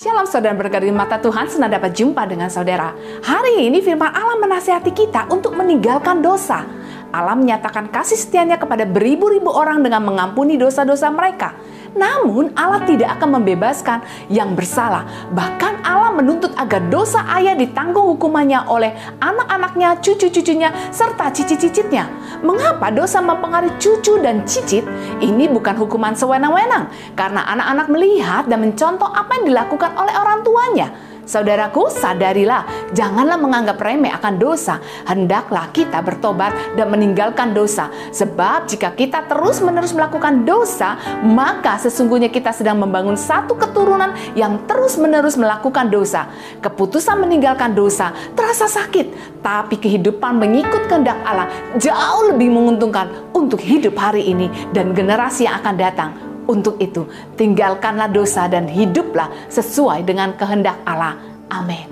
Shalom saudara berkat di mata Tuhan, senang dapat jumpa dengan saudara. Hari ini firman Allah menasihati kita untuk meninggalkan dosa. Allah menyatakan kasih setianya kepada beribu-ribu orang dengan mengampuni dosa-dosa mereka. Namun Allah tidak akan membebaskan yang bersalah. Bahkan Allah menuntut agar dosa ayah ditanggung hukumannya oleh anak-anaknya, cucu-cucunya, serta cicit-cicitnya. Mengapa dosa mempengaruhi cucu dan cicit? Ini bukan hukuman sewenang-wenang, karena anak-anak melihat dan mencontoh apa yang dilakukan oleh orang tuanya. Saudaraku, sadarilah, janganlah menganggap remeh akan dosa. Hendaklah kita bertobat dan meninggalkan dosa. Sebab jika kita terus-menerus melakukan dosa, maka sesungguhnya kita sedang membangun satu keturunan yang terus-menerus melakukan dosa. Keputusan meninggalkan dosa terasa sakit, tapi kehidupan mengikut kehendak Allah jauh lebih menguntungkan untuk hidup hari ini dan generasi yang akan datang. Untuk itu, tinggalkanlah dosa dan hiduplah sesuai dengan kehendak Allah. Amin.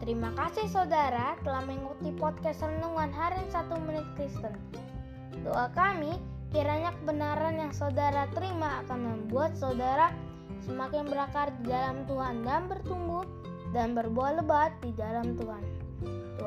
Terima kasih saudara telah mengikuti podcast Renungan Harian 1 Menit Kristen. Doa kami, kiranya kebenaran yang saudara terima akan membuat saudara semakin berakar di dalam Tuhan dan bertumbuh dan berbuah lebat di dalam Tuhan.